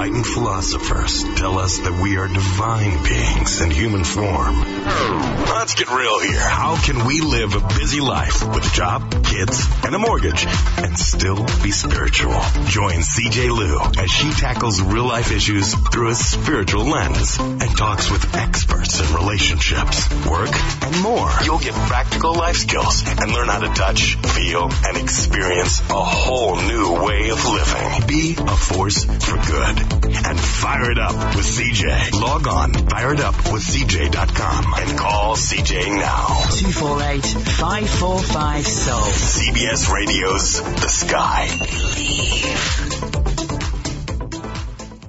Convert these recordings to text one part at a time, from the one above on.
Enlightened philosophers tell us that we are divine beings in human form. Let's get real here. How can we live a busy life with a job, kids, and a mortgage and still be spiritual? Join CJ Liu as she tackles real life issues through a spiritual lens and talks with experts in relationships, work, and more. You'll get practical life skills and learn how to touch, feel, and experience a whole new way of living. Be a force for good and fire it up with CJ. Log on fireitupwithcj.com and call CJ now. 248 545 Soul. CBS Radio's The Sky.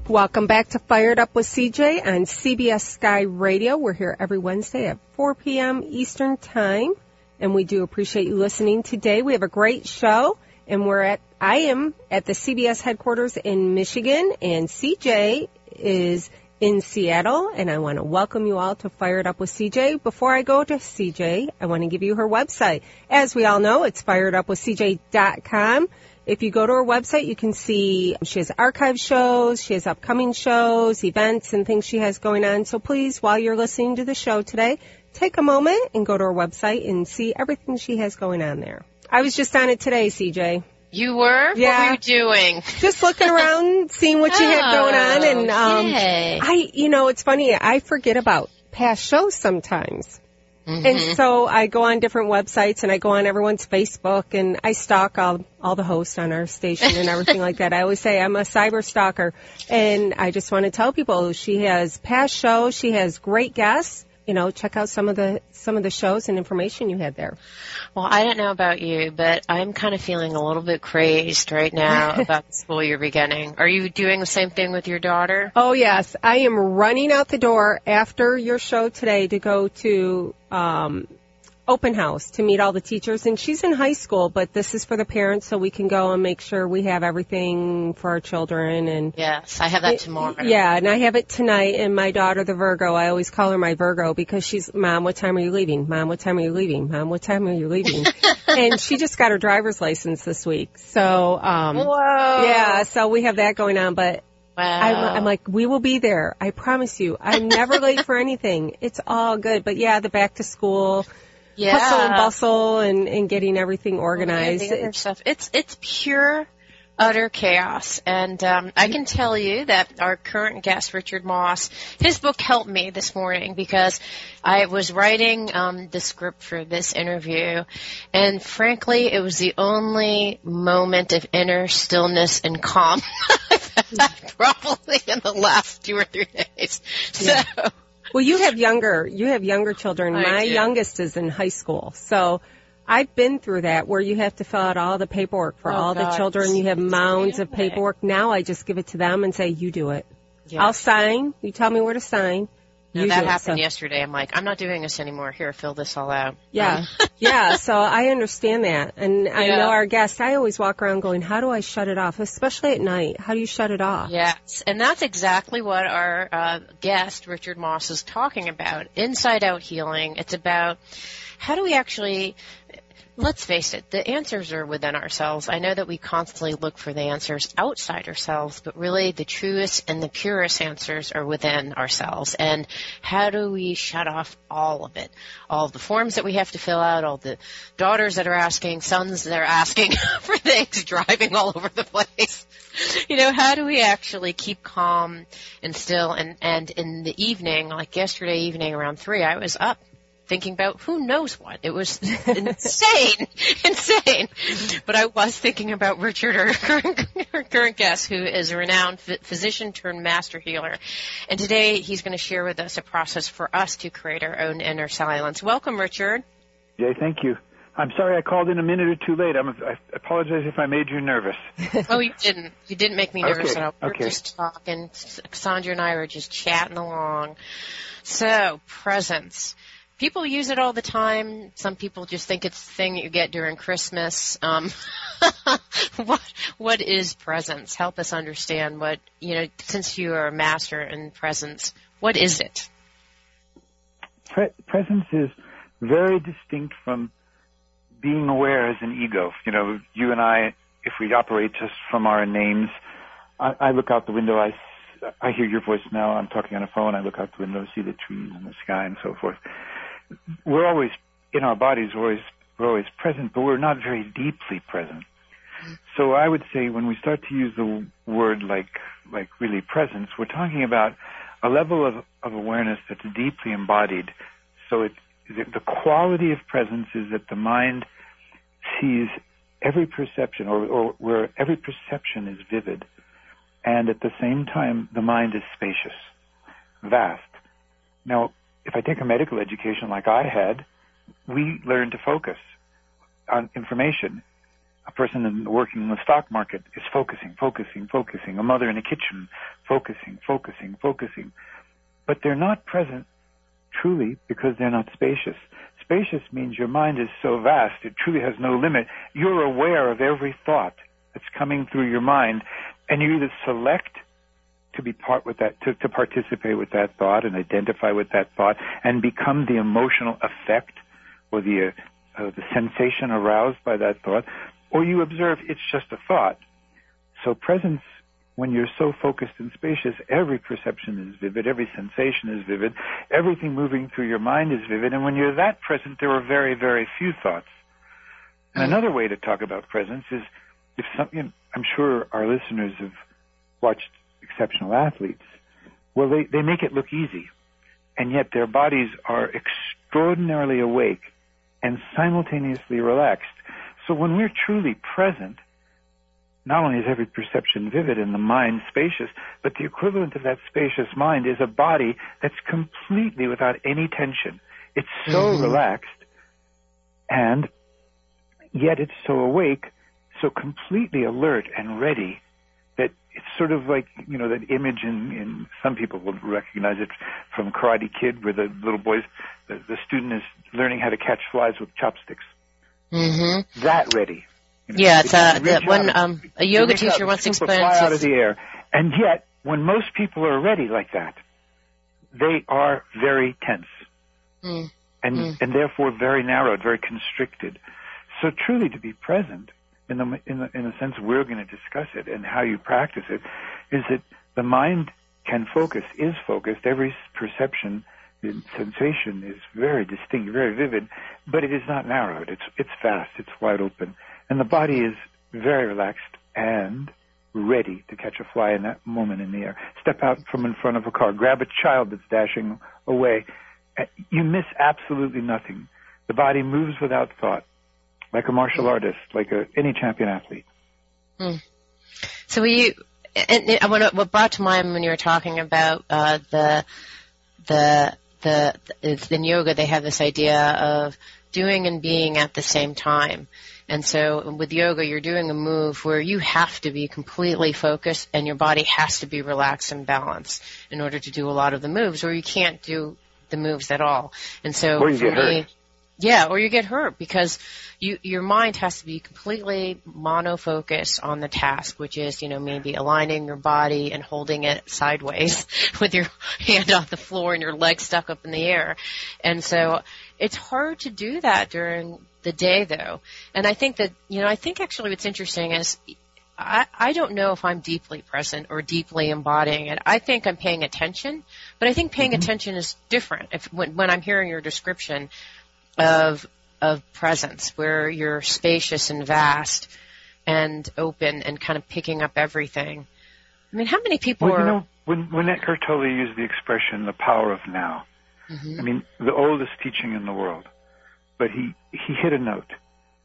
Welcome back to Fired Up with CJ on CBS Sky Radio. We're here every Wednesday at 4 p.m. Eastern Time, and we do appreciate you listening today. We have a great show, and we're at, I am at the CBS headquarters in Michigan, and CJ is in Seattle, and I want to welcome you all to Fired Up with CJ. Before I go to CJ, I want to give you her website. As we all know, it's fireitupwithcj.com. If you go to her website, you can see she has archive shows, she has upcoming shows, events, and things she has going on. So please, while you're listening to the show today, take a moment and go to her website and see everything she has going on there. I was just on it today, CJ. You were? Yeah. What were you doing? Just looking around, seeing what you had going on, and um, yay. I, you know, it's funny. I forget about past shows sometimes. Mm-hmm. And so I go on different websites and I go on everyone's Facebook and I stalk all all the hosts on our station and everything like that. I always say I'm a cyber stalker and I just want to tell people she has past shows, she has great guests. You know, check out some of the some of the shows and information you had there. Well, I don't know about you, but I'm kind of feeling a little bit crazed right now about the school year beginning. Are you doing the same thing with your daughter? Oh yes, I am running out the door after your show today to go to um, open house to meet all the teachers. And she's in high school, but this is for the parents, so we can go and make sure we have everything for our children. And Yes, I have that tomorrow. yeah, and I have it tonight. And my daughter, the Virgo, I always call her my Virgo because she's, Mom, what time are you leaving? Mom, what time are you leaving? Mom, what time are you leaving? and she just got her driver's license this week. So, um, Whoa. yeah, so we have that going on, but Wow. I'm, I'm like, we will be there. I promise you. I'm never late for anything. It's all good. But yeah, the back to school yeah. hustle and bustle and, and getting everything organized. Yeah, stuff. It's it's pure utter chaos. And um, I can tell you that our current guest, Richard Moss, his book helped me this morning because I was writing um, the script for this interview, and frankly, it was the only moment of inner stillness and calm I've had probably in the last two or three days. So. Well, you have younger, you have younger children. I My do. youngest is in high school. So I've been through that where you have to fill out all the paperwork for Oh, all the God. children. You have mounds of paperwork. Now I just give it to them and say, you do it. Yeah. I'll sign. You tell me where to sign. No, that happened yesterday. I'm like, I'm not doing this anymore. Here, fill this all out. Yeah. yeah. So I understand that. And I Yeah. know our guests, I always walk around going, how do I shut it off? Especially at night. How do you shut it off? Yes, and that's exactly what our uh, guest Richard Moss is talking about. Inside out healing. It's about how do we actually. Let's face it, the answers are within ourselves. I know that we constantly look for the answers outside ourselves, but really the truest and the purest answers are within ourselves. And how do we shut off all of it? All of the forms that we have to fill out, all the daughters that are asking, sons that are asking for things, driving all over the place you know, how do we actually keep calm and still? And and in the evening, like yesterday evening around three, I was up thinking about who knows what. It was insane, insane. But I was thinking about Richard, our current, our current guest, who is a renowned physician turned master healer. And today he's going to share with us a process for us to create our own inner silence. Welcome, Richard. Jay, thank you. I'm sorry I called in a minute or two late. I'm, I apologize if I made you nervous. Oh, you didn't. You didn't make me nervous Okay, at all. We're okay. just talking. Sandra and I were just chatting along. So, presents. People use it all the time. Some people just think it's the thing that you get during Christmas. Um, what what is presence? Help us understand what you know. Since you are a master in presence, what is it? Pre- presence is very distinct from being aware as an ego. You know, you and I, if we operate just from our names, I, I look out the window, I I hear your voice now. I'm talking on a phone. I look out the window, see the trees and the sky and so forth. We're always in our bodies. We're always we're always present, but we're not very deeply present. So I would say when we start to use the word like like really presence, we're talking about a level of, of awareness that's deeply embodied. So it the, the quality of presence is that the mind sees every perception, or, or where every perception is vivid, and at the same time the mind is spacious, vast. Now, if I take a medical education like I had, we learn to focus on information. A person working in the stock market is focusing, focusing, focusing. A mother in a kitchen, focusing, focusing, focusing. But they're not present truly because they're not spacious. Spacious means your mind is so vast, it truly has no limit. You're aware of every thought that's coming through your mind, and you either select to be part with that, to, to participate with that thought and identify with that thought and become the emotional effect or the, uh, uh, the sensation aroused by that thought, or you observe it's just a thought. So presence when you're so focused and spacious, every perception is vivid, every sensation is vivid, everything moving through your mind is vivid, and when you're that present, there are very, very few thoughts. And mm-hmm. another way to talk about presence is if some, you know, I'm sure our listeners have watched exceptional athletes. Well, they, they make it look easy, and yet their bodies are extraordinarily awake and simultaneously relaxed. So when we're truly present, not only is every perception vivid and the mind spacious, but the equivalent of that spacious mind is a body that's completely without any tension. It's so mm-hmm. relaxed and yet it's so awake, so completely alert and ready it's sort of like, you know, that image in, in some people will recognize it from Karate Kid where the little boys, the, the student is learning how to catch flies with chopsticks. Mm-hmm. That ready. Yeah, it's uh, the, when um, a yoga teacher once explained. To fly out of the air, and yet when most people are ready like that, they are very tense, mm. and mm. and therefore very narrowed, very constricted. So truly, to be present in the in the in the sense we're going to discuss it and how you practice it, is that the mind can focus, is focused. Every perception sensation is very distinct, very vivid, but it is not narrowed. It's it's vast. It's wide open. And the body is very relaxed and ready to catch a fly in that moment in the air. Step out from in front of a car, grab a child that's dashing away. Uh, you miss absolutely nothing. The body moves without thought, like a martial artist, like a, any champion athlete. Hmm. So we, and, and what, what brought to mind when you were talking about uh, the the the in yoga they have this idea of doing and being at the same time. And so with yoga, you're doing a move where you have to be completely focused and your body has to be relaxed and balanced in order to do a lot of the moves, or you can't do the moves at all. And so for me, hurt. Yeah, or you get hurt because you, your mind has to be completely monofocused on the task, which is, you know, maybe aligning your body and holding it sideways with your hand on the floor and your legs stuck up in the air. And so it's hard to do that during the day though. And I think that, you know, I think actually what's interesting is I, I don't know if I'm deeply present or deeply embodying it. I think I'm paying attention, but I think paying mm-hmm. attention is different. If when, when I'm hearing your description of of presence, where you're spacious and vast and open and kind of picking up everything. I mean, how many people well, are? You know, when when Eckhart Tolle used the expression "the power of now," mm-hmm. I mean, the oldest teaching in the world but he, he hit a note.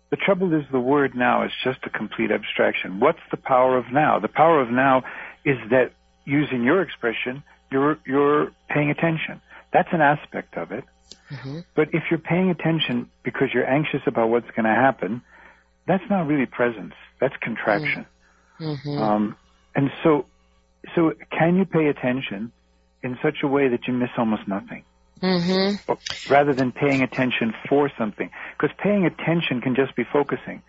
The trouble is the word now is just a complete abstraction. What's the power of now? The power of now is that, using your expression, you're, you're paying attention. That's an aspect of it. Mm-hmm. But if you're paying attention because you're anxious about what's going to happen, that's not really presence. That's contraction. Mm-hmm. Um, and so, so can you pay attention in such a way that you miss almost nothing? Mm-hmm. rather than paying attention for something. Because paying attention can just be focusing.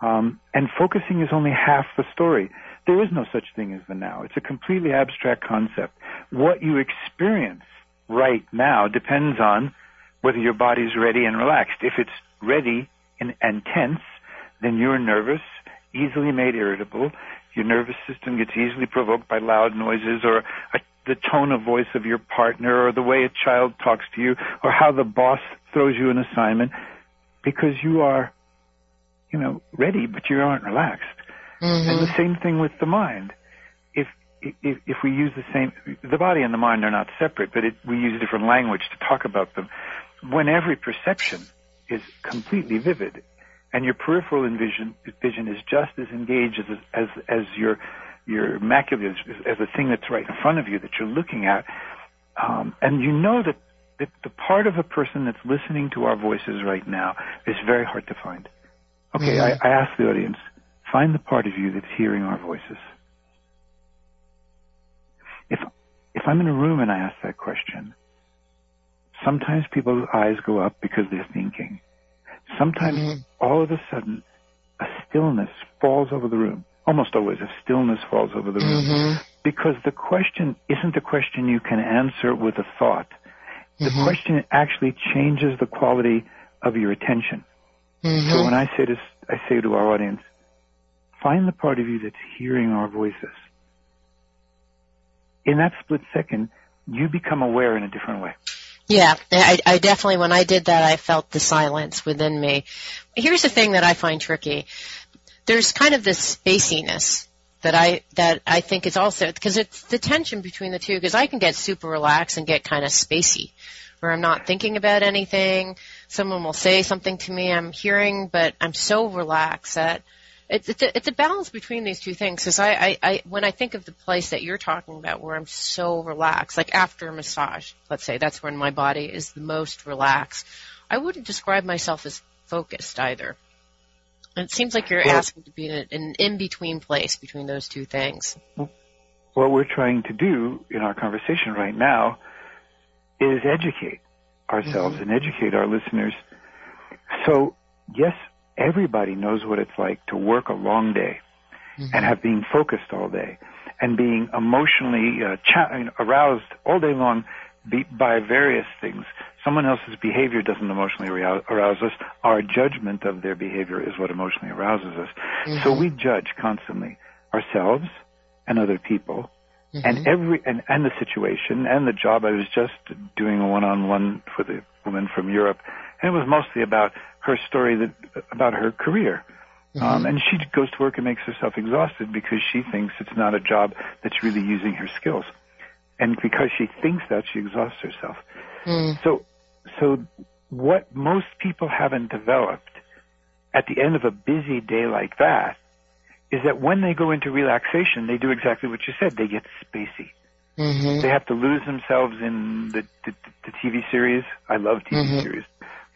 Um, and focusing is only half the story. There is no such thing as the now. It's a completely abstract concept. What you experience right now depends on whether your body's ready and relaxed. If it's ready and, and tense, then you're nervous, easily made irritable. Your nervous system gets easily provoked by loud noises or a, the tone of voice of your partner or the way a child talks to you or how the boss throws you an assignment because you are, you know, ready, but you aren't relaxed. Mm-hmm. And the same thing with the mind. If, if, we use the same, the body and the mind are not separate, but it, we use different language to talk about them. When every perception is completely vivid and your peripheral vision, vision is just as engaged as, as, as your, your macula, as, as the thing that's right in front of you that you're looking at, um, and you know that, that the part of a person that's listening to our voices right now is very hard to find. Okay, Mm-hmm. I, I ask the audience, find the part of you that's hearing our voices. If, if I'm in a room and I ask that question, sometimes people's eyes go up because they're thinking. Sometimes Mhm. all of a sudden a stillness falls over the room. Almost always a stillness falls over the room. Mhm. Because the question isn't a question you can answer with a thought. The Mhm. question actually changes the quality of your attention. So Mhm. when I say to I say to our audience, find the part of you that's hearing our voices. In that split second, you become aware in a different way. Yeah, I, I definitely, when I did that, I felt the silence within me. Here's the thing that I find tricky. There's kind of this spaciness that I, that I think is also, because it's the tension between the two, because I can get super relaxed and get kind of spacey, where I'm not thinking about anything. Someone will say something to me, I'm hearing, but I'm so relaxed that it's, it's, a, it's a balance between these two things. Because I, I, I, when I think of the place that you're talking about, where I'm so relaxed, like after a massage, let's say that's when my body is the most relaxed. I wouldn't describe myself as focused either. And it seems like you're Well- asking to be in an, an in-between place between those two things. What we're trying to do in our conversation right now is educate ourselves mm-hmm. and educate our listeners. So, yes, everybody knows what it's like to work a long day mm-hmm. and have been focused all day and being emotionally uh, cha- aroused all day long be- by various things. Someone else's behavior doesn't emotionally arou- arouse us. Our judgment of their behavior is what emotionally arouses us. So mm-hmm. we judge constantly ourselves and other people mm-hmm. and every and, and the situation and the job. I was just doing a one-on-one for the woman from Europe, and it was mostly about her story that about her career. Um, and she goes to work and makes herself exhausted because she thinks it's not a job that's really using her skills, and because she thinks that, she exhausts herself. So, so what most people haven't developed at the end of a busy day like that is that when they go into relaxation, they do exactly what you said. They get spacey. Mm-hmm. They have to lose themselves in the, the, the TV series. I love TV Mhm. series.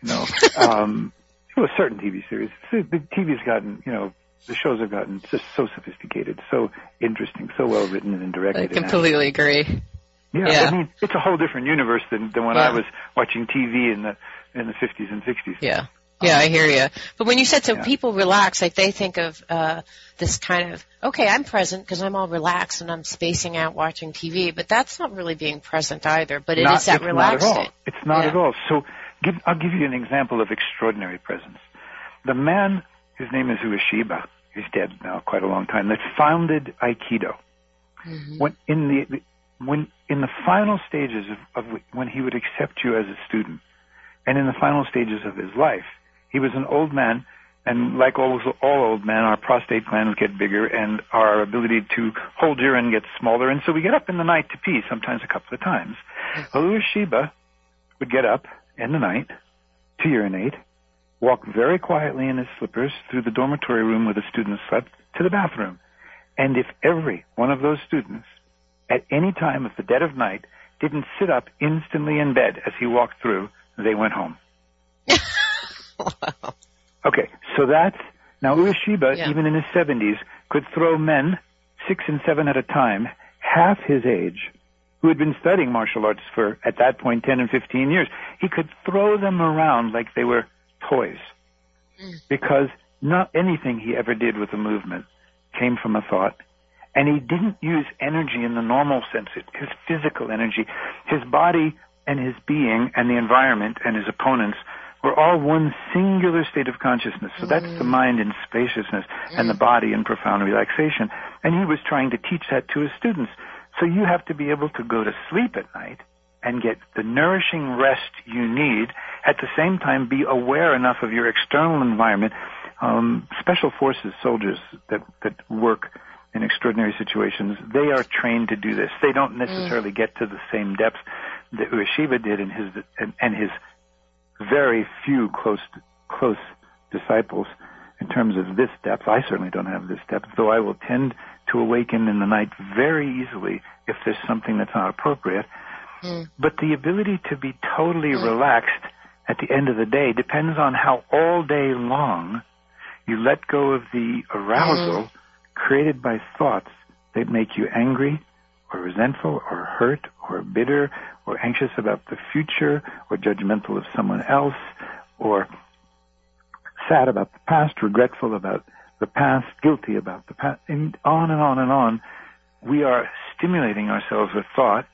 You know, um, well, certain TV series. The the TV's gotten, you know, the shows have gotten just so sophisticated, so interesting, so well written and directed. I and completely agree. Yeah, Yeah. I mean, it's a whole different universe than, than when Yeah. I was watching TV in the in the 50s and 60s. Yeah. Yeah, I hear you. But when you said so Yeah. people relax, like they think of uh this kind of okay, I'm present because I'm all relaxed and I'm spacing out watching TV, but that's not really being present either. But it is Not- that it's relaxed. Not at all. It's not Yeah. at all. So give, I'll give you an example of extraordinary presence. The man, his name is Ueshiba, he's dead now quite a long time, that founded Aikido. Mhm. When in the when in the final stages of, of when he would accept you as a student, and in the final stages of his life, he was an old man, and like all all old men, our prostate glands get bigger, and our ability to hold urine gets smaller, and so we get up in the night to pee, sometimes a couple of times. Ueshiba would get up in the night to urinate, walk very quietly in his slippers through the dormitory room where the students slept to the bathroom. And if every one of those students at any time of the dead of night didn't sit up instantly in bed as he walked through, they went home. Okay, so that's now Ueshiba, Yeah. even in his seventies, could throw men six and seven at a time, half his age, who had been studying martial arts for at that point ten and fifteen years. He could throw them around like they were toys, mm. because not anything he ever did with a movement came from a thought. And he didn't use energy in the normal sense, his physical energy. His body and his being and the environment and his opponents were all one singular state of consciousness. So that's the mm. mind in spaciousness and the mm. body in profound relaxation. And he was trying to teach that to his students. So you have to be able to go to sleep at night and get the nourishing rest you need. At the same time, be aware enough of your external environment. Um, special forces soldiers that that work in extraordinary situations, they are trained to do this. They don't necessarily mm. get to the same depth that Ueshiba did in his and, and his very few close close disciples in terms of this depth. I certainly don't have this depth, though I will tend to awaken in the night very easily if there's something that's not appropriate. Mm. But the ability to be totally mm. relaxed at the end of the day depends on how all day long you let go of the arousal mm. created by thoughts that make you angry or resentful or hurt or bitter or anxious about the future or judgmental of someone else or sad about the past, regretful about the past, guilty about the past, and on and on and on. We are stimulating ourselves with thought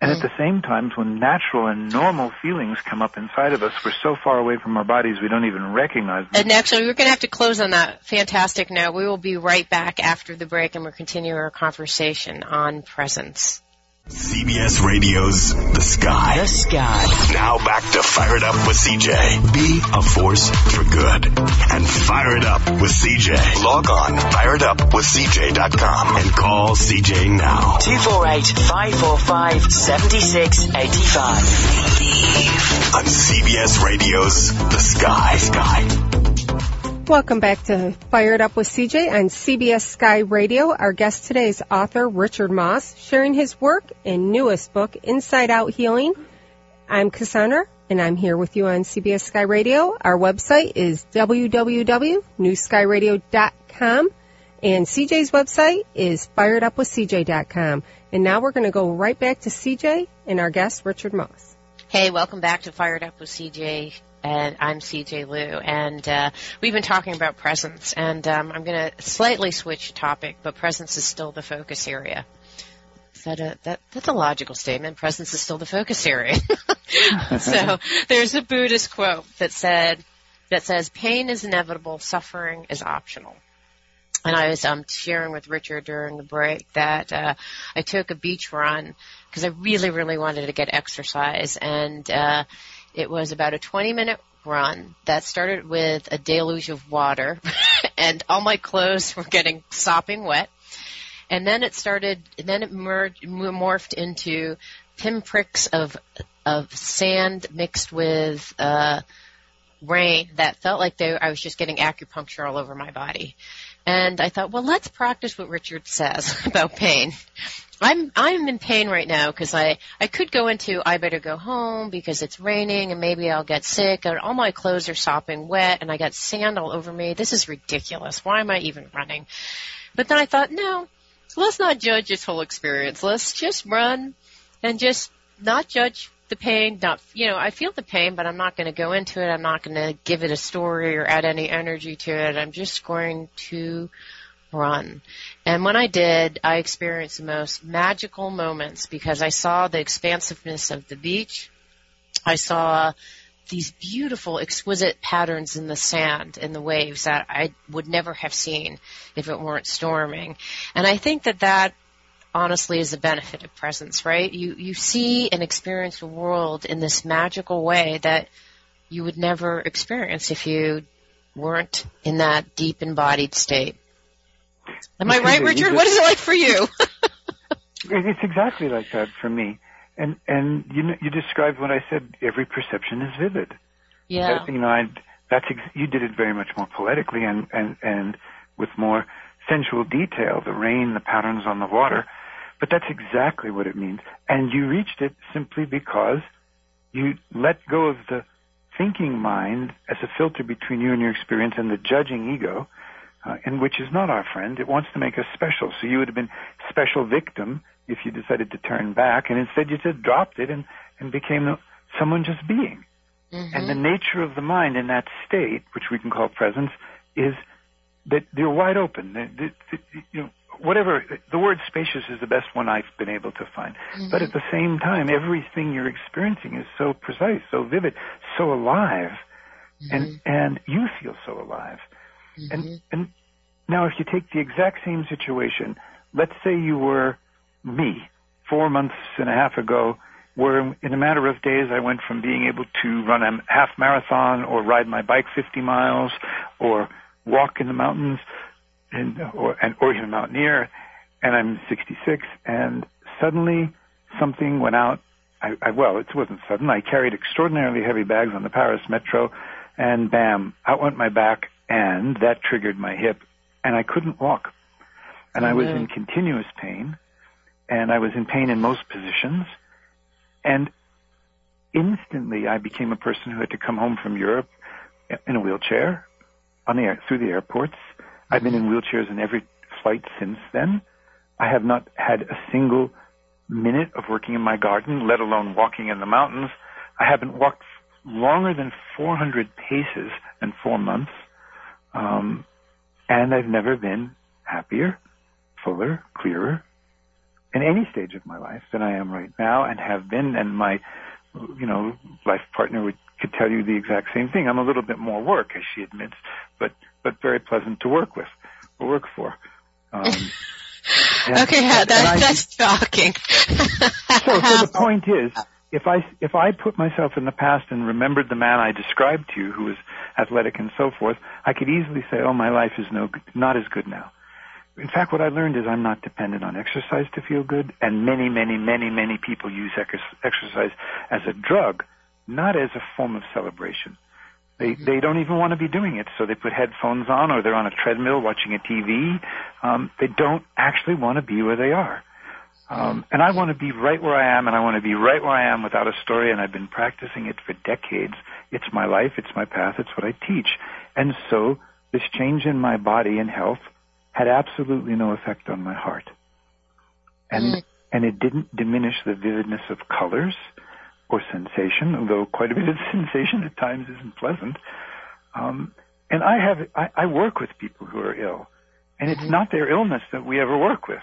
and at mm. the same time, when natural and normal feelings come up inside of us, we're so far away from our bodies we don't even recognize them. And actually, we're going to have to close on that fantastic note. We will be right back after the break and we'll continue our conversation on presence. CBS Radio's The Sky. The Sky. Now back to Fire It Up with CJ. Be a force for good. And fire it up with CJ. Log on fireitupwithcj.com and call CJ now. 248-545-7685. On CBS Radio's The Sky. Sky. Welcome back to Fired Up with CJ on CBS Sky Radio. Our guest today is author Richard Moss, sharing his work and newest book, Inside Out Healing. I'm Cassandra, and I'm here with you on CBS Sky Radio. Our website is www.newskyradio.com, and CJ's website is fireitupwithcj.com. And now we're going to go right back to CJ and our guest, Richard Moss. Hey, welcome back to Fired Up with CJ and I'm CJ Liu, and uh, we've been talking about presence, and um, I'm going to slightly switch topic, but presence is still the focus area. Is that a that that's a logical statement? Presence is still the focus area. so there's a Buddhist quote that said that says, "Pain is inevitable, suffering is optional." And I was um, sharing with Richard during the break that uh, I took a beach run because I really, really wanted to get exercise, and uh, it was about a 20 minute run that started with a deluge of water and all my clothes were getting sopping wet. And then it started, then it merged, morphed into pinpricks of, of sand mixed with, uh, rain that felt like they, I was just getting acupuncture all over my body. And I thought, well, let's practice what Richard says about pain. I'm I'm in pain right now because I I could go into I better go home because it's raining and maybe I'll get sick and all my clothes are sopping wet and I got sand all over me. This is ridiculous. Why am I even running? But then I thought, no, let's not judge this whole experience. Let's just run and just not judge the pain. Not you know I feel the pain, but I'm not going to go into it. I'm not going to give it a story or add any energy to it. I'm just going to run. And when I did, I experienced the most magical moments because I saw the expansiveness of the beach. I saw these beautiful, exquisite patterns in the sand and the waves that I would never have seen if it weren't storming. And I think that that honestly is a benefit of presence, right? You, you see and experience the world in this magical way that you would never experience if you weren't in that deep embodied state. Am I right, Richard? Just, what is it like for you? it's exactly like that for me. And and you you described what I said. Every perception is vivid. Yeah. That, you know, I that's ex- you did it very much more poetically and and and with more sensual detail. The rain, the patterns on the water. But that's exactly what it means. And you reached it simply because you let go of the thinking mind as a filter between you and your experience and the judging ego uh, and which is not our friend. It wants to make us special. So you would have been special victim if you decided to turn back, and instead you just dropped it and and became someone just being. Mm-hmm. And the nature of the mind in that state, which we can call presence, is that they're wide open. They, they, they, you know, whatever the word spacious is the best one I've been able to find. Mm-hmm. But at the same time, everything you're experiencing is so precise, so vivid, so alive, mm-hmm. and and you feel so alive. Mm-hmm. And, and now if you take the exact same situation let's say you were me four months and a half ago, where in a matter of days I went from being able to run a half marathon or ride my bike 50 miles or walk in the mountains and or and or even mountaineer and I'm 66 and suddenly something went out I, I well it wasn't sudden I carried extraordinarily heavy bags on the Paris metro and bam out went my back and that triggered my hip and I couldn't walk and I was in continuous pain and I was in pain in most positions and instantly I became a person who had to come home from Europe in a wheelchair on the air, through the airports. I've been in wheelchairs in every flight since then. I have not had a single minute of working in my garden, let alone walking in the mountains. I haven't walked longer than 400 paces in four months. Um, and I've never been happier, fuller, clearer in any stage of my life than I am right now and have been. And my, you know, life partner would, could tell you the exact same thing. I'm a little bit more work, as she admits, but, but very pleasant to work with or work for. Um, okay, that, I, that's shocking. so, so the point is, if I if I put myself in the past and remembered the man I described to you, who was athletic and so forth, I could easily say, "Oh, my life is no not as good now." In fact, what I learned is I'm not dependent on exercise to feel good, and many, many, many, many people use exercise as a drug, not as a form of celebration. They mm-hmm. they don't even want to be doing it, so they put headphones on or they're on a treadmill watching a TV. Um, they don't actually want to be where they are. Um, and I want to be right where I am, and I want to be right where I am without a story. And I've been practicing it for decades. It's my life. It's my path. It's what I teach. And so this change in my body and health had absolutely no effect on my heart. And, mm. and it didn't diminish the vividness of colors or sensation, although quite a bit of sensation at times isn't pleasant. Um, and I have, I, I work with people who are ill, and it's mm-hmm. not their illness that we ever work with.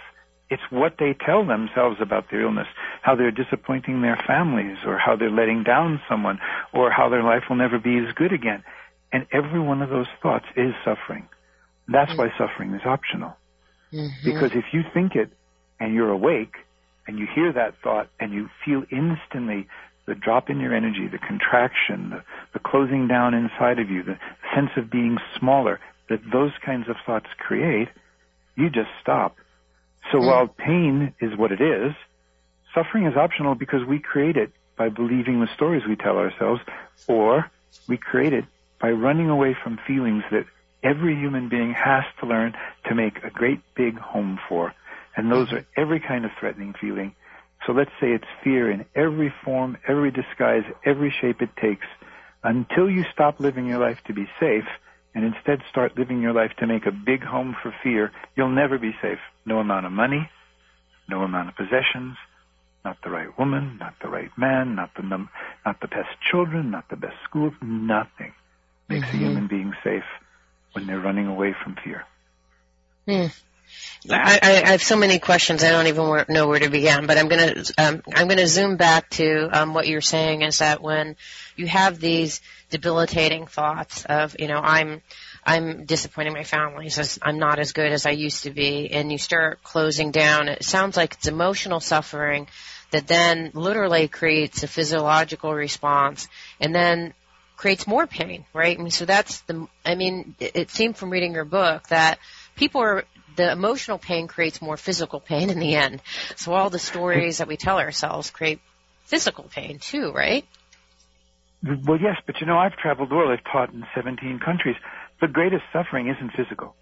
It's what they tell themselves about their illness, how they're disappointing their families, or how they're letting down someone, or how their life will never be as good again. And every one of those thoughts is suffering. That's mm-hmm. why suffering is optional. Mm-hmm. Because if you think it and you're awake and you hear that thought and you feel instantly the drop in your energy, the contraction, the, the closing down inside of you, the sense of being smaller that those kinds of thoughts create, you just stop. So mm-hmm. while pain is what it is, suffering is optional because we create it by believing the stories we tell ourselves, or we create it by running away from feelings that every human being has to learn to make a great big home for. And those are every kind of threatening feeling. So let's say it's fear in every form, every disguise, every shape it takes. Until you stop living your life to be safe and instead start living your life to make a big home for fear, you'll never be safe. No amount of money, no amount of possessions, not the right woman, not the right man, not the num- not the best children, not the best schools, nothing makes mm-hmm. a human being safe when they're running away from fear. Hmm. I, I, have so many questions. I don't even know where to begin. But I'm gonna um, I'm gonna zoom back to um, what you're saying is that when you have these debilitating thoughts of you know I'm I'm disappointing my family, I'm not as good as I used to be, and you start closing down. It sounds like it's emotional suffering that then literally creates a physiological response, and then creates more pain, right? I mean, so that's the, I mean, it, it seemed from reading your book that people are, the emotional pain creates more physical pain in the end. So all the stories that we tell ourselves create physical pain too, right? Well, yes, but you know, I've traveled the world. I've taught in 17 countries. The greatest suffering isn't physical.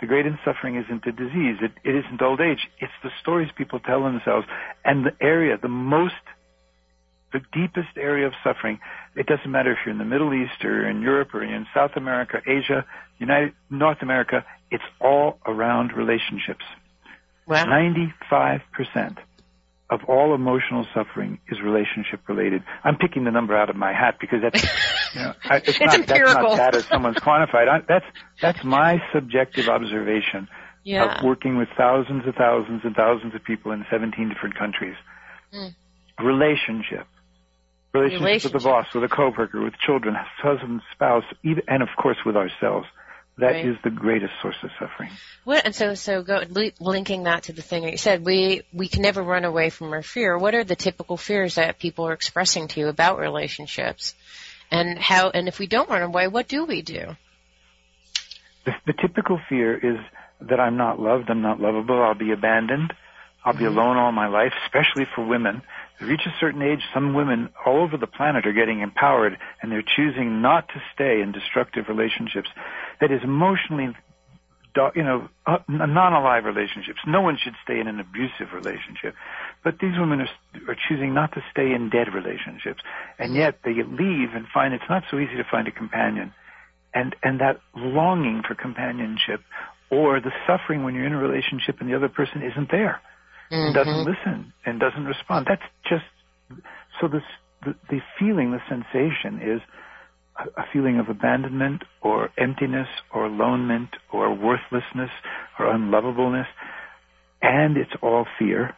The greatest suffering isn't the disease. It, it isn't old age. It's the stories people tell themselves. And the area, the most the deepest area of suffering. It doesn't matter if you're in the Middle East or in Europe or in South America, Asia, United, North America. It's all around relationships. Wow. 95% of all emotional suffering is relationship related. I'm picking the number out of my hat because that's, you know, I, it's, it's not, empirical. that's not that as someone's quantified. I, that's, that's my subjective observation yeah. of working with thousands and thousands and thousands of people in 17 different countries. Mm. Relationship relationships with the boss, with a coworker, with children, husband, spouse, even, and of course with ourselves. That is Right. the greatest source of suffering. What, and so, so go, li- linking that to the thing that you said, we, we can never run away from our fear. What are the typical fears that people are expressing to you about relationships? And how, and if we don't run away, what do we do? The, the typical fear is that I'm not loved, I'm not lovable, I'll be abandoned, I'll be mm-hmm. alone all my life, especially for women. Reach a certain age, some women all over the planet are getting empowered and they're choosing not to stay in destructive relationships. That is emotionally, you know, uh, non-alive relationships. No one should stay in an abusive relationship. But these women are, are choosing not to stay in dead relationships. And yet they leave and find it's not so easy to find a companion and and that longing for companionship or the suffering when you're in a relationship and the other person isn't there and doesn't mm-hmm. listen and doesn't respond. That's just so this the, the feeling the sensation is a, a feeling of abandonment or emptiness or alonement or worthlessness or unlovableness. And it's all fear.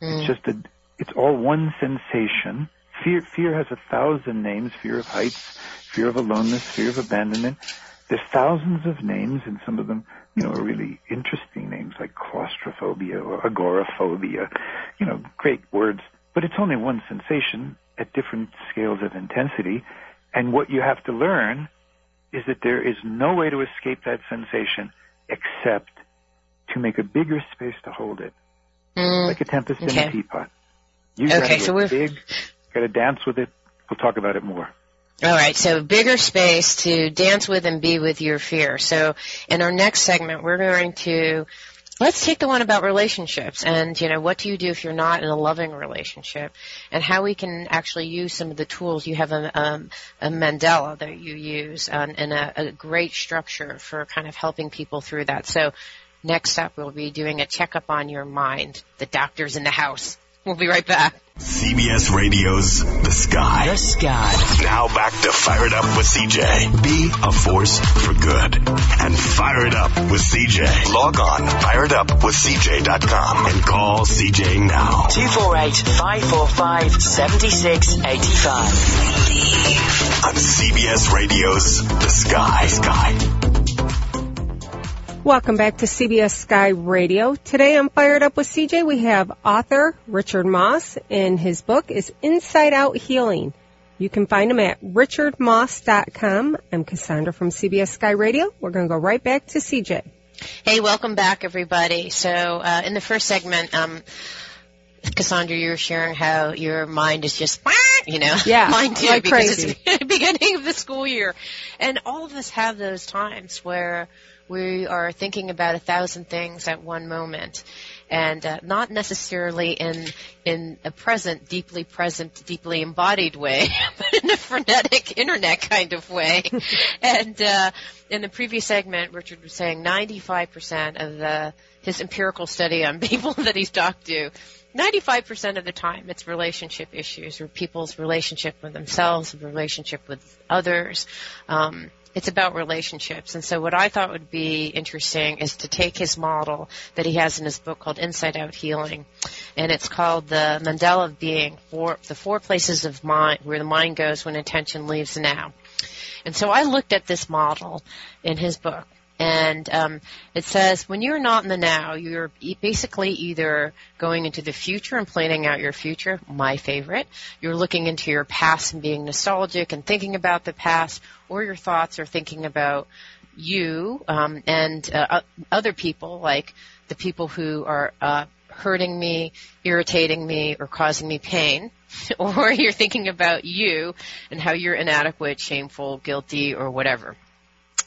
It's mm. just a it's all one sensation. Fear fear has a thousand names fear of heights fear of aloneness fear of abandonment. There's thousands of names and some of them you know really interesting names like claustrophobia or agoraphobia you know great words but it's only one sensation at different scales of intensity and what you have to learn is that there is no way to escape that sensation except to make a bigger space to hold it Mm, like a tempest in a teapot. You Okay, so we're- big, gotta dance with it. We'll talk about it more. All right, so bigger space to dance with and be with your fear. So in our next segment, we're going to let's take the one about relationships and you know what do you do if you're not in a loving relationship and how we can actually use some of the tools you have a, um, a mandala that you use um, and a, a great structure for kind of helping people through that so next up we'll be doing a checkup on your mind the doctor's in the house we'll be right back CBS Radio's The Sky. The Sky. Now back to Fire It Up with CJ. Be a force for good. And fire it up with CJ. Log on, fireitupwithcj.com and call CJ now. 248-545-7685. On CBS Radio's The Sky. Sky. Welcome back to CBS Sky Radio. Today I'm fired up with CJ. We have author Richard Moss, and his book is Inside Out Healing. You can find him at richardmoss.com. I'm Cassandra from CBS Sky Radio. We're going to go right back to CJ. Hey, welcome back, everybody. So, uh, in the first segment, um, Cassandra, you were sharing how your mind is just, you know, Yeah, mine too, like because crazy. it's the beginning of the school year, and all of us have those times where we are thinking about a thousand things at one moment, and uh, not necessarily in in a present, deeply present, deeply embodied way, but in a frenetic internet kind of way. and uh, in the previous segment, Richard was saying 95% of the his empirical study on people that he's talked to. 95% of the time it's relationship issues or people's relationship with themselves, relationship with others. Um, it's about relationships. And so what I thought would be interesting is to take his model that he has in his book called Inside Out Healing. And it's called the Mandala of Being, four, the four places of mind, where the mind goes when attention leaves now. And so I looked at this model in his book. And um, it says when you're not in the now, you're basically either going into the future and planning out your future, my favorite. You're looking into your past and being nostalgic and thinking about the past, or your thoughts are thinking about you um, and uh, other people, like the people who are uh, hurting me, irritating me, or causing me pain. or you're thinking about you and how you're inadequate, shameful, guilty, or whatever.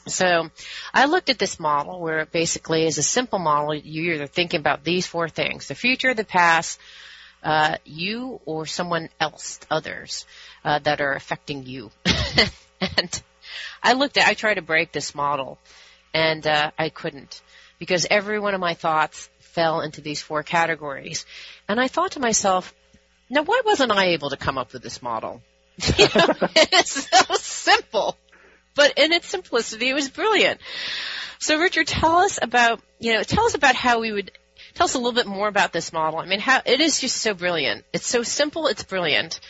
So I looked at this model where it basically is a simple model. You're either thinking about these four things, the future, the past, uh, you or someone else, others, uh, that are affecting you. and I looked at, I tried to break this model and, uh, I couldn't because every one of my thoughts fell into these four categories. And I thought to myself, now why wasn't I able to come up with this model? You know, it's so simple but in its simplicity, it was brilliant. So, Richard, tell us about you know tell us about how we would tell us a little bit more about this model. I mean, how it is just so brilliant. It's so simple. It's brilliant.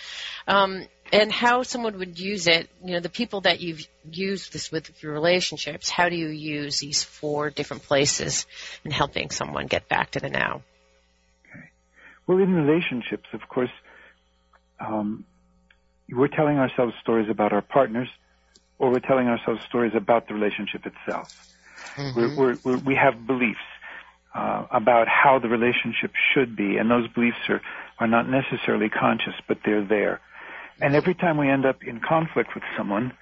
Um, and how someone would use it, you know, the people that you've used this with your relationships, how do you use these four different places in helping someone get back to the now? Okay. Well, in relationships, of course, um, we're telling ourselves stories about our partners, or we're telling ourselves stories about the relationship itself. Mm-hmm. We're, we're, we're, we have beliefs uh, about how the relationship should be, and those beliefs are, are not necessarily conscious, but they're there. And every time we end up in conflict with someone,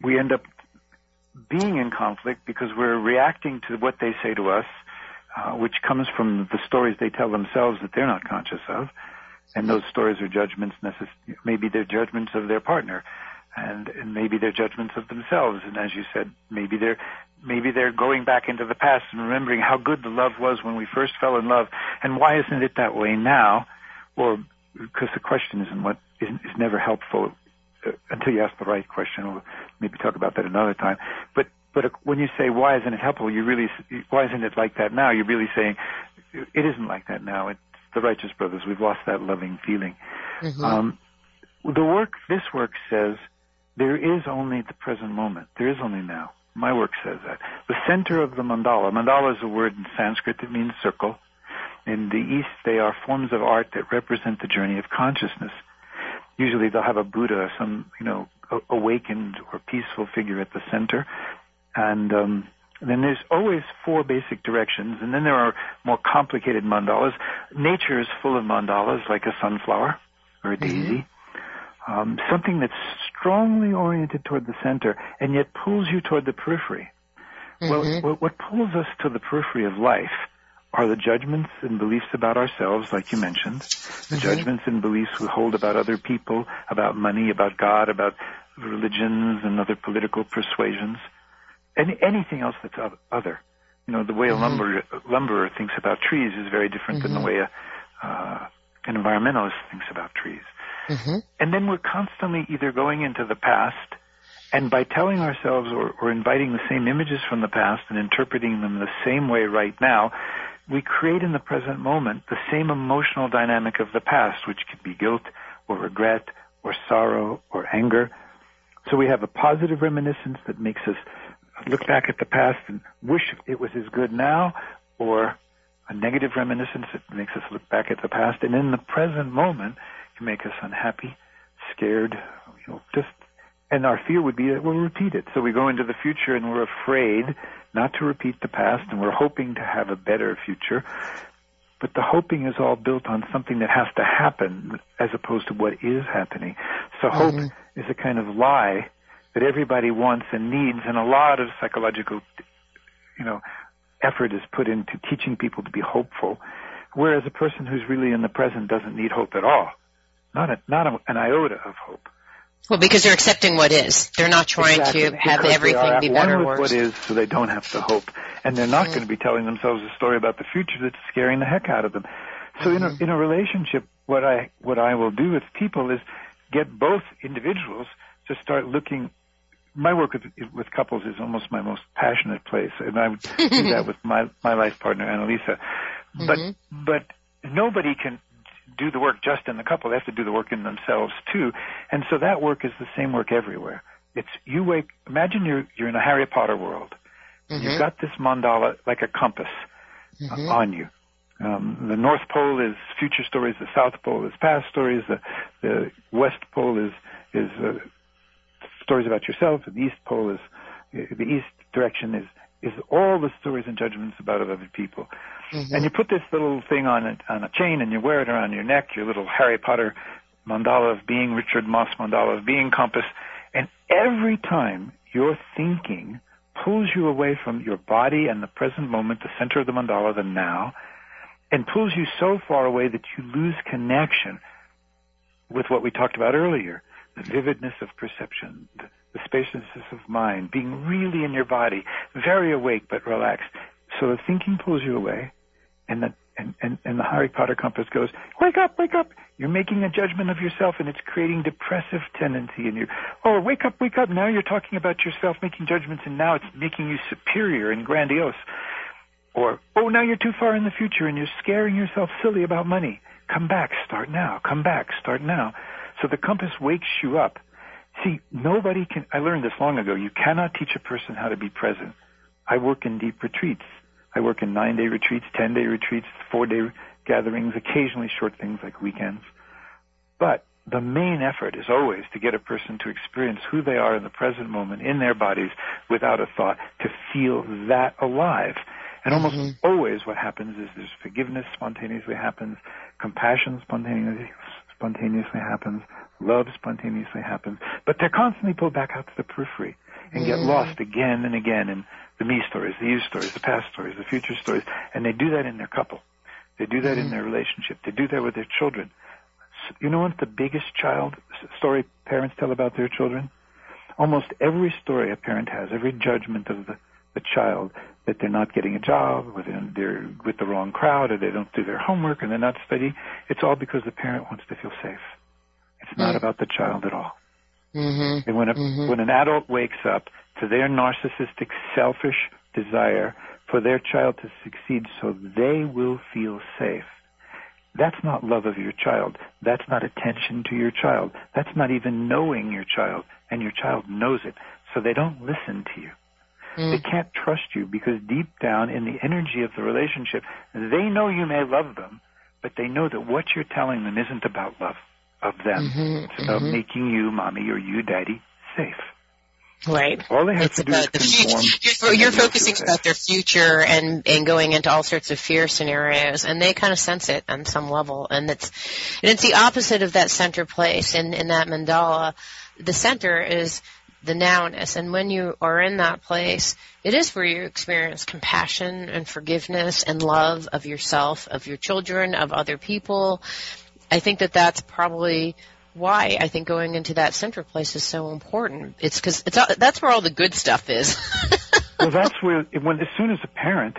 we end up being in conflict because we're reacting to what they say to us, uh, which comes from the stories they tell themselves that they're not conscious of. And those stories are judgments, necess- maybe they're judgments of their partner, and, and maybe they're judgments of themselves. And as you said, maybe they're maybe they're going back into the past and remembering how good the love was when we first fell in love, and why isn't it that way now? Or because the question isn't what is, is never helpful uh, until you ask the right question. We'll maybe talk about that another time. But but when you say why isn't it helpful, you really why isn't it like that now? You're really saying it isn't like that now. It's the righteous brothers. We've lost that loving feeling. Mm-hmm. Um, the work, this work says there is only the present moment. There is only now. My work says that. The center of the mandala, mandala is a word in Sanskrit that means circle. In the East, they are forms of art that represent the journey of consciousness. Usually they'll have a Buddha, some, you know, awakened or peaceful figure at the center. And, um, then there's always four basic directions, and then there are more complicated mandalas. Nature is full of mandalas, like a sunflower or a mm-hmm. Um, something that's strongly oriented toward the center and yet pulls you toward the periphery. Mm-hmm. Well, what, what pulls us to the periphery of life are the judgments and beliefs about ourselves, like you mentioned, the mm-hmm. judgments and beliefs we hold about other people, about money, about God, about religions and other political persuasions, any, anything else that's other. You know, the way mm-hmm. a lumber, lumberer thinks about trees is very different than the mm-hmm. way a, uh, an environmentalist thinks about trees. Mm-hmm. And then we're constantly either going into the past and by telling ourselves or, or inviting the same images from the past and interpreting them the same way right now, we create in the present moment the same emotional dynamic of the past, which could be guilt or regret or sorrow or anger. So we have a positive reminiscence that makes us look back at the past and wish it was as good now, or a negative reminiscence that makes us look back at the past. And in the present moment, can make us unhappy, scared, you know, just, and our fear would be that we'll repeat it. So we go into the future and we're afraid not to repeat the past and we're hoping to have a better future. But the hoping is all built on something that has to happen as opposed to what is happening. So mm-hmm. hope is a kind of lie that everybody wants and needs and a lot of psychological, you know, effort is put into teaching people to be hopeful. Whereas a person who's really in the present doesn't need hope at all not a, not a, an iota of hope. Well, because they're accepting what is. They're not trying exactly. to have because everything be better or worse. what is, so they don't have to hope, and they're not mm-hmm. going to be telling themselves a story about the future that's scaring the heck out of them. So mm-hmm. in a mm-hmm. in a relationship, what I what I will do with people is get both individuals to start looking. My work with with couples is almost my most passionate place, and I would do that with my my life partner Annalisa. But mm-hmm. but nobody can do the work just in the couple. They have to do the work in themselves too. And so that work is the same work everywhere. It's you wake. Imagine you're you're in a Harry Potter world. Mm-hmm. You've got this mandala like a compass uh, mm-hmm. on you. Um, the North Pole is future stories. The South Pole is past stories. The the West Pole is is uh, stories about yourself. The East Pole is the East direction is is all the stories and judgments about other people. Mm-hmm. And you put this little thing on a, on a chain and you wear it around your neck, your little Harry Potter mandala of being, Richard Moss mandala of being compass. And every time your thinking pulls you away from your body and the present moment, the center of the mandala, the now, and pulls you so far away that you lose connection with what we talked about earlier, the vividness of perception, the the spaciousness of mind, being really in your body, very awake but relaxed. So the thinking pulls you away, and the and, and, and the Harry Potter compass goes, wake up, wake up. You're making a judgment of yourself and it's creating depressive tendency in you. Oh, wake up, wake up. Now you're talking about yourself making judgments and now it's making you superior and grandiose. Or, oh, now you're too far in the future and you're scaring yourself silly about money. Come back, start now. Come back, start now. So the compass wakes you up. See, nobody can, I learned this long ago, you cannot teach a person how to be present. I work in deep retreats. I work in nine day retreats, ten day retreats, four day gatherings, occasionally short things like weekends. But the main effort is always to get a person to experience who they are in the present moment in their bodies without a thought, to feel that alive. And almost Mm-hmm. always what happens is there's forgiveness spontaneously happens, compassion spontaneously, spontaneously happens, love spontaneously happens, but they're constantly pulled back out to the periphery and get lost again and again in the me stories, the you stories, the past stories, the future stories, and they do that in their couple. They do that in mm. their relationship. They do that with their children. You know what's the biggest child story parents tell about their children? Almost every story a parent has, every judgment of the, the child, that they're not getting a job, or they're, they're with the wrong crowd, or they don't do their homework, and they're not studying, it's all because the parent wants to feel safe. It's not mm. about the child at all. Mm-hmm. And when a, mm-hmm. when an adult wakes up to their narcissistic, selfish desire for their child to succeed so they will feel safe, that's not love of your child. That's not attention to your child. That's not even knowing your child. And your child knows it. So they don't listen to you. Mm. They can't trust you because deep down in the energy of the relationship, they know you may love them, but they know that what you're telling them isn't about love of them. Mm-hmm, it's about mm-hmm. making you, mommy, or you, daddy, safe. Right. All they have It's to do is about the conform. future. You're, you're focusing about their future and and going into all sorts of fear scenarios, and they kind of sense it on some level. And it's and it's the opposite of that center place in in that mandala. The center is the nowness, and when you are in that place, it is where you experience compassion and forgiveness and love of yourself, of your children, of other people. I think that that's probably why I think going into that center place is so important. It's because it's that's where all the good stuff is. well, that's where when as soon as a parent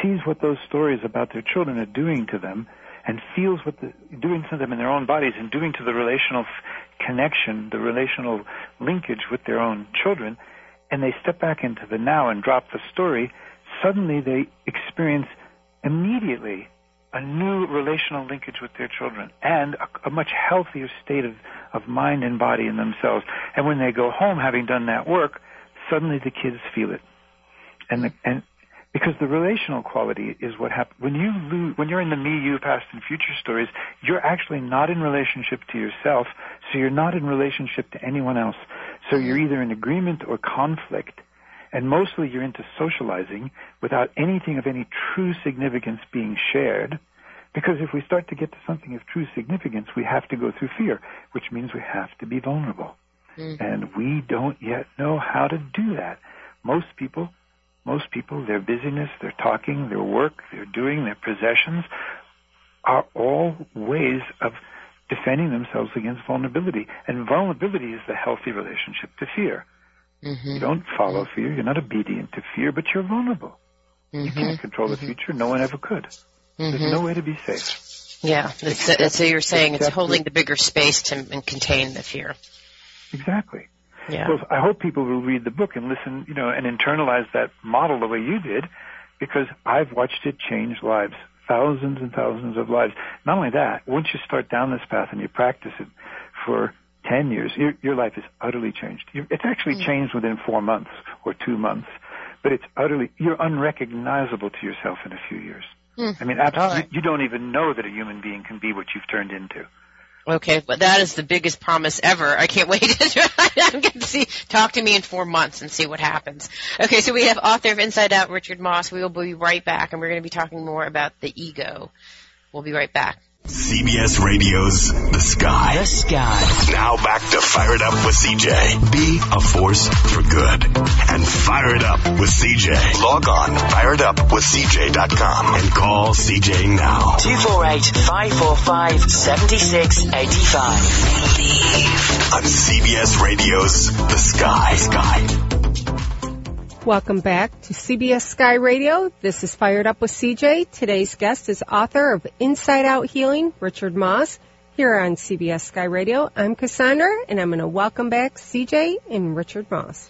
sees what those stories about their children are doing to them, and feels what the doing to them in their own bodies, and doing to the relational connection, the relational linkage with their own children, and they step back into the now and drop the story, suddenly they experience immediately a new relational linkage with their children and a, a much healthier state of, of mind and body in themselves. And when they go home having done that work, suddenly the kids feel it. And the, and because the relational quality is what happens when you lose, when you're in the me, you, past and future stories, you're actually not in relationship to yourself, so you're not in relationship to anyone else. So you're either in agreement or conflict, and mostly you're into socializing without anything of any true significance being shared. Because if we start to get to something of true significance, we have to go through fear, which means we have to be vulnerable. Mm-hmm. And we don't yet know how to do that. Most people, most people, their busyness, their talking, their work, their doing, their possessions are all ways of defending themselves against vulnerability. And vulnerability is the healthy relationship to fear. Mm-hmm. You don't follow fear. You're not obedient to fear, but you're vulnerable. You mm-hmm. can't control the mm-hmm. future. No one ever could. There's no way to be safe. yeah, it's, it's, so you're saying it's holding the bigger space to and contain the fear. Exactly. Yeah. Well, I hope people will read the book and listen, you know, and internalize that model the way you did, because I've watched it change lives, thousands and thousands of lives. Not only that, once you start down this path and you practice it for 10 years, your, your life is utterly changed. You, it's actually mm. changed within four months or two months, but it's utterly, you're unrecognizable to yourself in a few years. Mm. I mean, absolutely, All right. you, you don't even know that a human being can be what you've turned into. Okay, but that is the biggest promise ever. I can't wait to I'm going to see. Talk to me in four months and see what happens. Okay, so we have author of Inside Out, Richard Moss. We will be right back, and we're going to be talking more about the ego. We'll be right back. CBS Radio's The Sky. The Sky. Now back to Fire It Up with CJ. Be a force for good. And Fire It Up with CJ. Log on fireitupwithcj.com and call CJ now. 248-545-7685. On CBS Radio's The Sky. Sky. Welcome back to CBS Sky Radio. This is Fire It Up with CJ. Today's guest is author of Inside Out Healing, Richard Moss, here on CBS Sky Radio. I'm Cassandra, and I'm going to welcome back CJ and Richard Moss.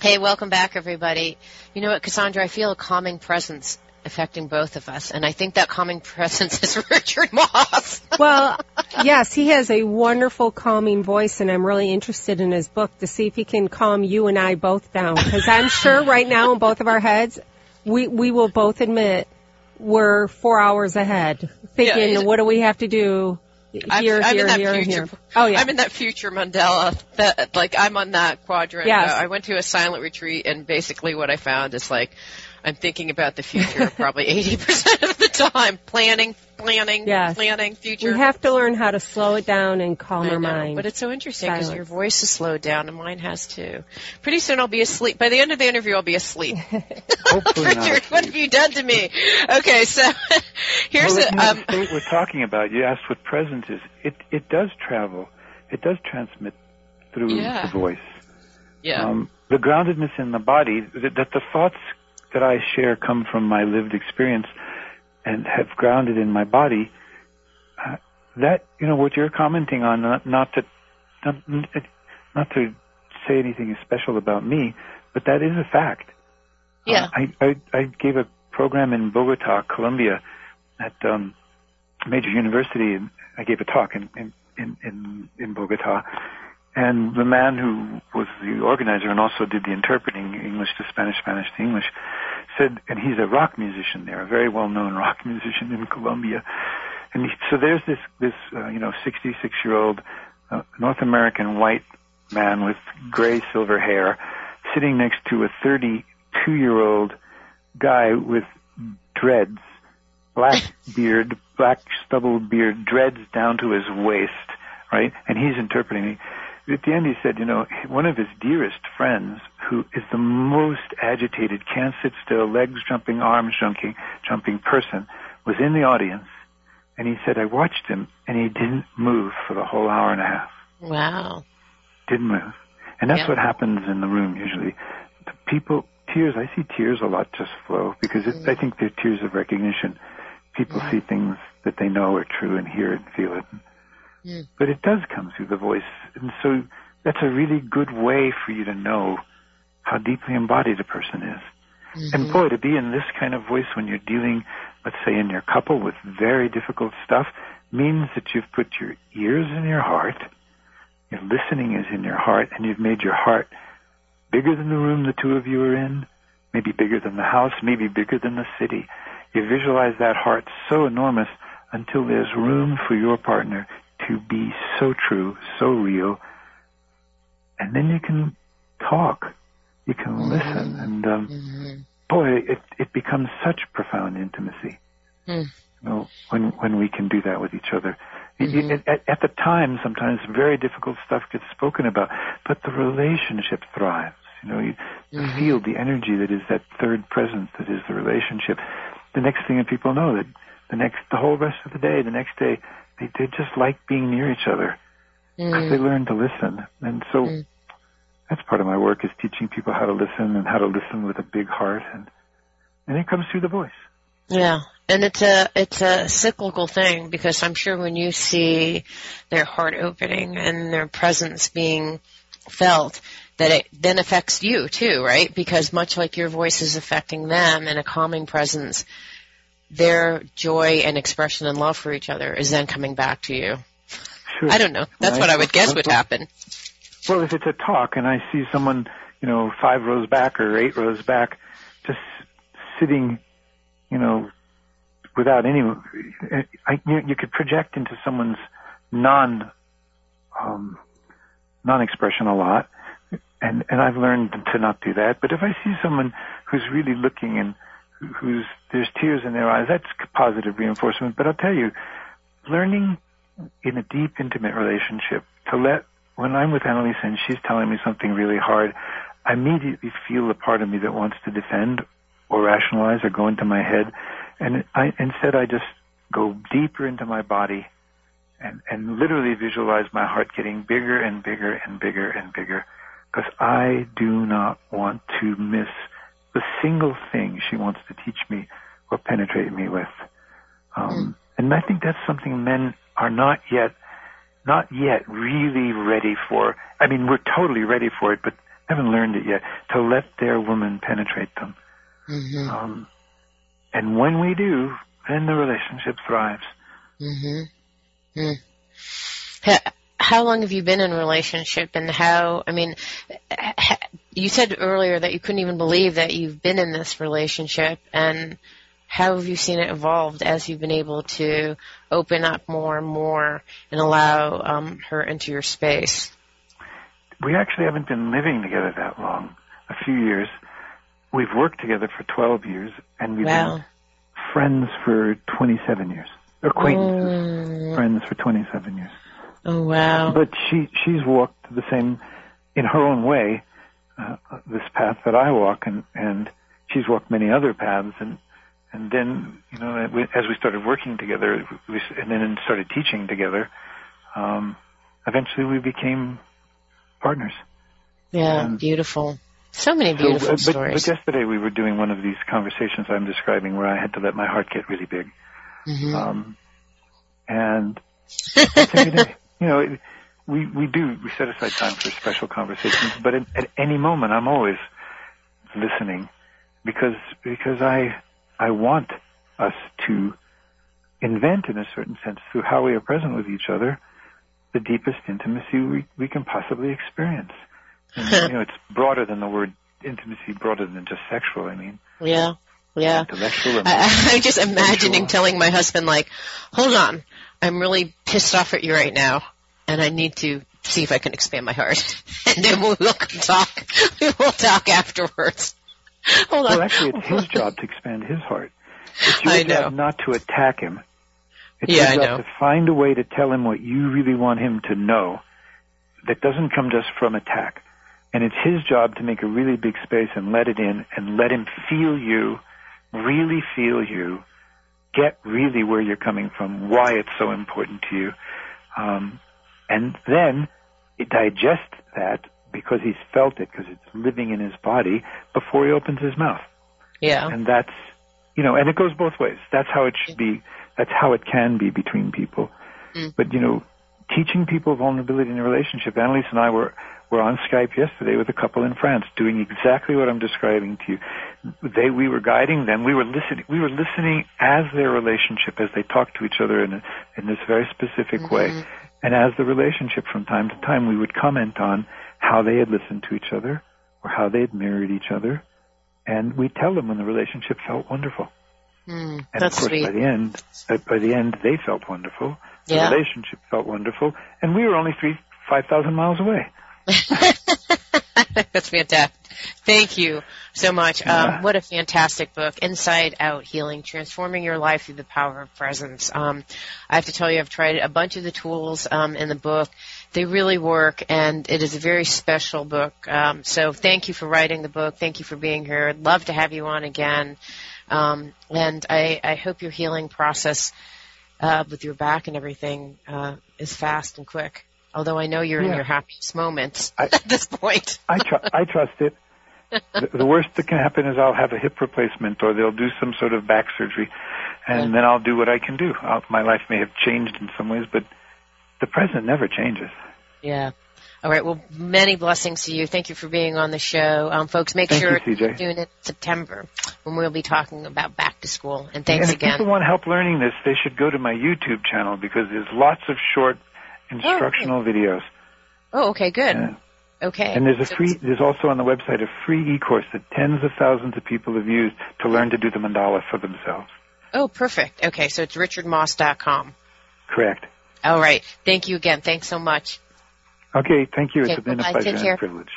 Hey, welcome back, everybody. You know what, Cassandra? I feel a calming presence affecting both of us, and I think that calming presence is Richard Moss. Well, yes, he has a wonderful calming voice, and I'm really interested in his book to see if he can calm you and I both down. Because I'm sure right now in both of our heads, we we will both admit we're four hours ahead, thinking, Yeah, what do we have to do I'm, here, I'm here, in that here, future. here? Oh yeah, I'm in that future mandala. That like I'm on that quadrant. Yes. Uh, I went to a silent retreat, and basically what I found is like I'm thinking about the future probably 80% of the time, planning, planning, Yes. planning, future. we have to learn how to slow it down and calm I our know, mind. But it's so interesting because your voice has slowed down and mine has too. Pretty soon I'll be asleep. By the end of the interview, I'll be asleep. Richard, what have you done to me? Okay, so here's well, a, the um, state we're talking about, you asked what presence is. It it does travel. It does transmit through Yeah. the voice. yeah, Um, the groundedness in the body, that, that the thoughts that I share come from my lived experience and have grounded in my body. Uh, that you know what you're commenting on, not, not to not, not to say anything special about me, but that is a fact. yeah, Uh, I, I I gave a program in Bogota, Colombia, at um, a major university, and I gave a talk in in in, in Bogota. And the man who was the organizer and also did the interpreting English to Spanish, Spanish to English, said, and he's a rock musician there, a very well-known rock musician in Colombia. And he, so there's this this uh, you know 66 year old uh, North American white man with gray silver hair sitting next to a 32 year old guy with dreads, black beard, black stubble beard, dreads down to his waist, right? And he's interpreting. At the end, he said, you know, one of his dearest friends, who is the most agitated, can't sit still, legs jumping, arms jumping, jumping person, was in the audience, and he said, I watched him, and he didn't move for the whole hour and a half wow, didn't move. And that's Yeah. what happens in the room usually. The people, tears, I see tears a lot just flow because it, I mm. think they're tears of recognition. People see things that they know are true and hear it and feel it. But it does come through the voice. And so that's a really good way for you to know how deeply embodied a person is. Mm-hmm. And boy, to be in this kind of voice when you're dealing, let's say, in your couple with very difficult stuff means that you've put your ears in your heart, your listening is in your heart, and you've made your heart bigger than the room the two of you are in, maybe bigger than the house, maybe bigger than the city. You visualize that heart so enormous until there's room for your partner to be so true, so real, and then you can talk, you can listen, and um, boy, it it becomes such profound intimacy. Mm. You know, when when we can do that with each other. You- you- At, at the time, sometimes very difficult stuff gets spoken about, but the relationship thrives. You know, you you feel the energy that is that third presence that is the relationship. The next thing that people know that the next, the whole rest of the day, the next day, they they just like being near each other because they mm. learn to listen. And so mm. that's part of my work is teaching people how to listen and how to listen with a big heart, and and it comes through the voice. Yeah, and it's a it's a cyclical thing because I'm sure when you see their heart opening and their presence being felt, that it then affects you too, right? Because much like your voice is affecting them in a calming presence, their joy and expression and love for each other is then coming back to you. Sure. I don't know. That's Right. what I would guess would happen. Well, if it's a talk and I see someone, you know, five rows back or eight rows back, just sitting, you know, without any, I, you, you could project into someone's non, um, non-expression a lot, and and I've learned to not do that. But if I see someone who's really looking and who's there's tears in their eyes, that's positive reinforcement. But I'll tell you, learning in a deep, intimate relationship to let when I'm with Annalisa and she's telling me something really hard, I immediately feel the part of me that wants to defend or rationalize or go into my head, and I instead I just go deeper into my body and and literally visualize my heart getting bigger and bigger and bigger and bigger. Because I do not want to miss the single thing she wants to teach me or penetrate me with. Um, And I think that's something men are not yet, not yet really ready for. I mean, we're totally ready for it, but haven't learned it yet to let their woman penetrate them. Mhm. Um, and when we do, then the relationship thrives. Mhm. Mm. How long have you been in a relationship and how, I mean, you said earlier that you couldn't even believe that you've been in this relationship and how have you seen it evolved as you've been able to open up more and more and allow um, her into your space? We actually haven't been living together that long, a few years. We've worked together for 12 years, and we've Wow. been friends for 27 years. Acquaintances, Mm. friends for 27 years. Oh wow. But she she's walked the same, in her own way, uh, this path that I walk, and and she's walked many other paths, and and then you know as we started working together, we, and then started teaching together, um, eventually we became partners. yeah, um, beautiful. So many So, beautiful uh, but, stories. but yesterday we were doing one of these conversations I'm describing where I had to let my heart get really big. Mhm. Um, and that's every day. You know, it, we, we do, we set aside time for special conversations, but at, at any moment I'm always listening because, because I, I want us to invent in a certain sense through how we are present with each other the deepest intimacy we, we can possibly experience. And, you know, it's broader than the word intimacy, broader than just sexual, I mean. yeah, yeah. Intellectual, I, I'm just imagining telling my husband like, "Hold on, I'm really pissed off at you right now, and I need to see if I can expand my heart, and then we'll, talk. We will talk afterwards." Hold on. Well, actually, it's his job to expand his heart. It's your I know. job not to attack him. It's Yeah, I your job know. to find a way to tell him what you really want him to know that doesn't come just from attack. And it's his job to make a really big space and let it in and let him feel you, really feel you, get really where you're coming from, why it's so important to you. Um, and then digest that because he's felt it, because it's living in his body before he opens his mouth yeah, and that's you know and it goes both ways that's how it should be that's how it can be between people Mm. but you know teaching people vulnerability in a relationship Annalisa and i were were on skype yesterday with a couple in france doing exactly what i'm describing to you they we were guiding them we were listening we were listening as their relationship as they talked to each other in a, in this very specific way and as the relationship from time to time we would comment on how they had listened to each other or how they had mirrored each other and we tell them when the relationship felt wonderful. mm, And of course, sweet. by the end, by the end, they felt wonderful. Yeah. The relationship felt wonderful, and we were only three, five thousand miles away. That's fantastic. Thank you so much. Um, what a fantastic book, Inside Out Healing, Transforming Your Life Through the Power of Presence. Um, I have to tell you, I've tried a bunch of the tools um, in the book. They really work, and it is a very special book. Um, so thank you for writing the book. Thank you for being here. I'd love to have you on again. Um, and I, I hope your healing process uh, with your back and everything uh, is fast and quick. Although I know you're in your happiest moments I- at this point. I, tr- I trust it. The, the worst that can happen is I'll have a hip replacement, or they'll do some sort of back surgery, and Yeah. then I'll do what I can do. I'll, my life may have changed in some ways, but the present never changes. Yeah. All right. Well, many blessings to you. Thank you for being on the show. Um, folks, make Thank sure you, to tune in September when we'll be talking about back to school. And thanks and if again. people want help learning this, they should go to my YouTube channel because there's lots of short instructional oh, videos. Oh, okay. Good. Yeah. Okay. And there's a free, there's also on the website a free e-course that tens of thousands of people have used to learn to do the mandala for themselves. Oh, perfect. Okay. So it's richardmoss.com. Correct. All right. Thank you again. Thanks so much. Okay, thank you. Okay, It's been a pleasure and a privilege.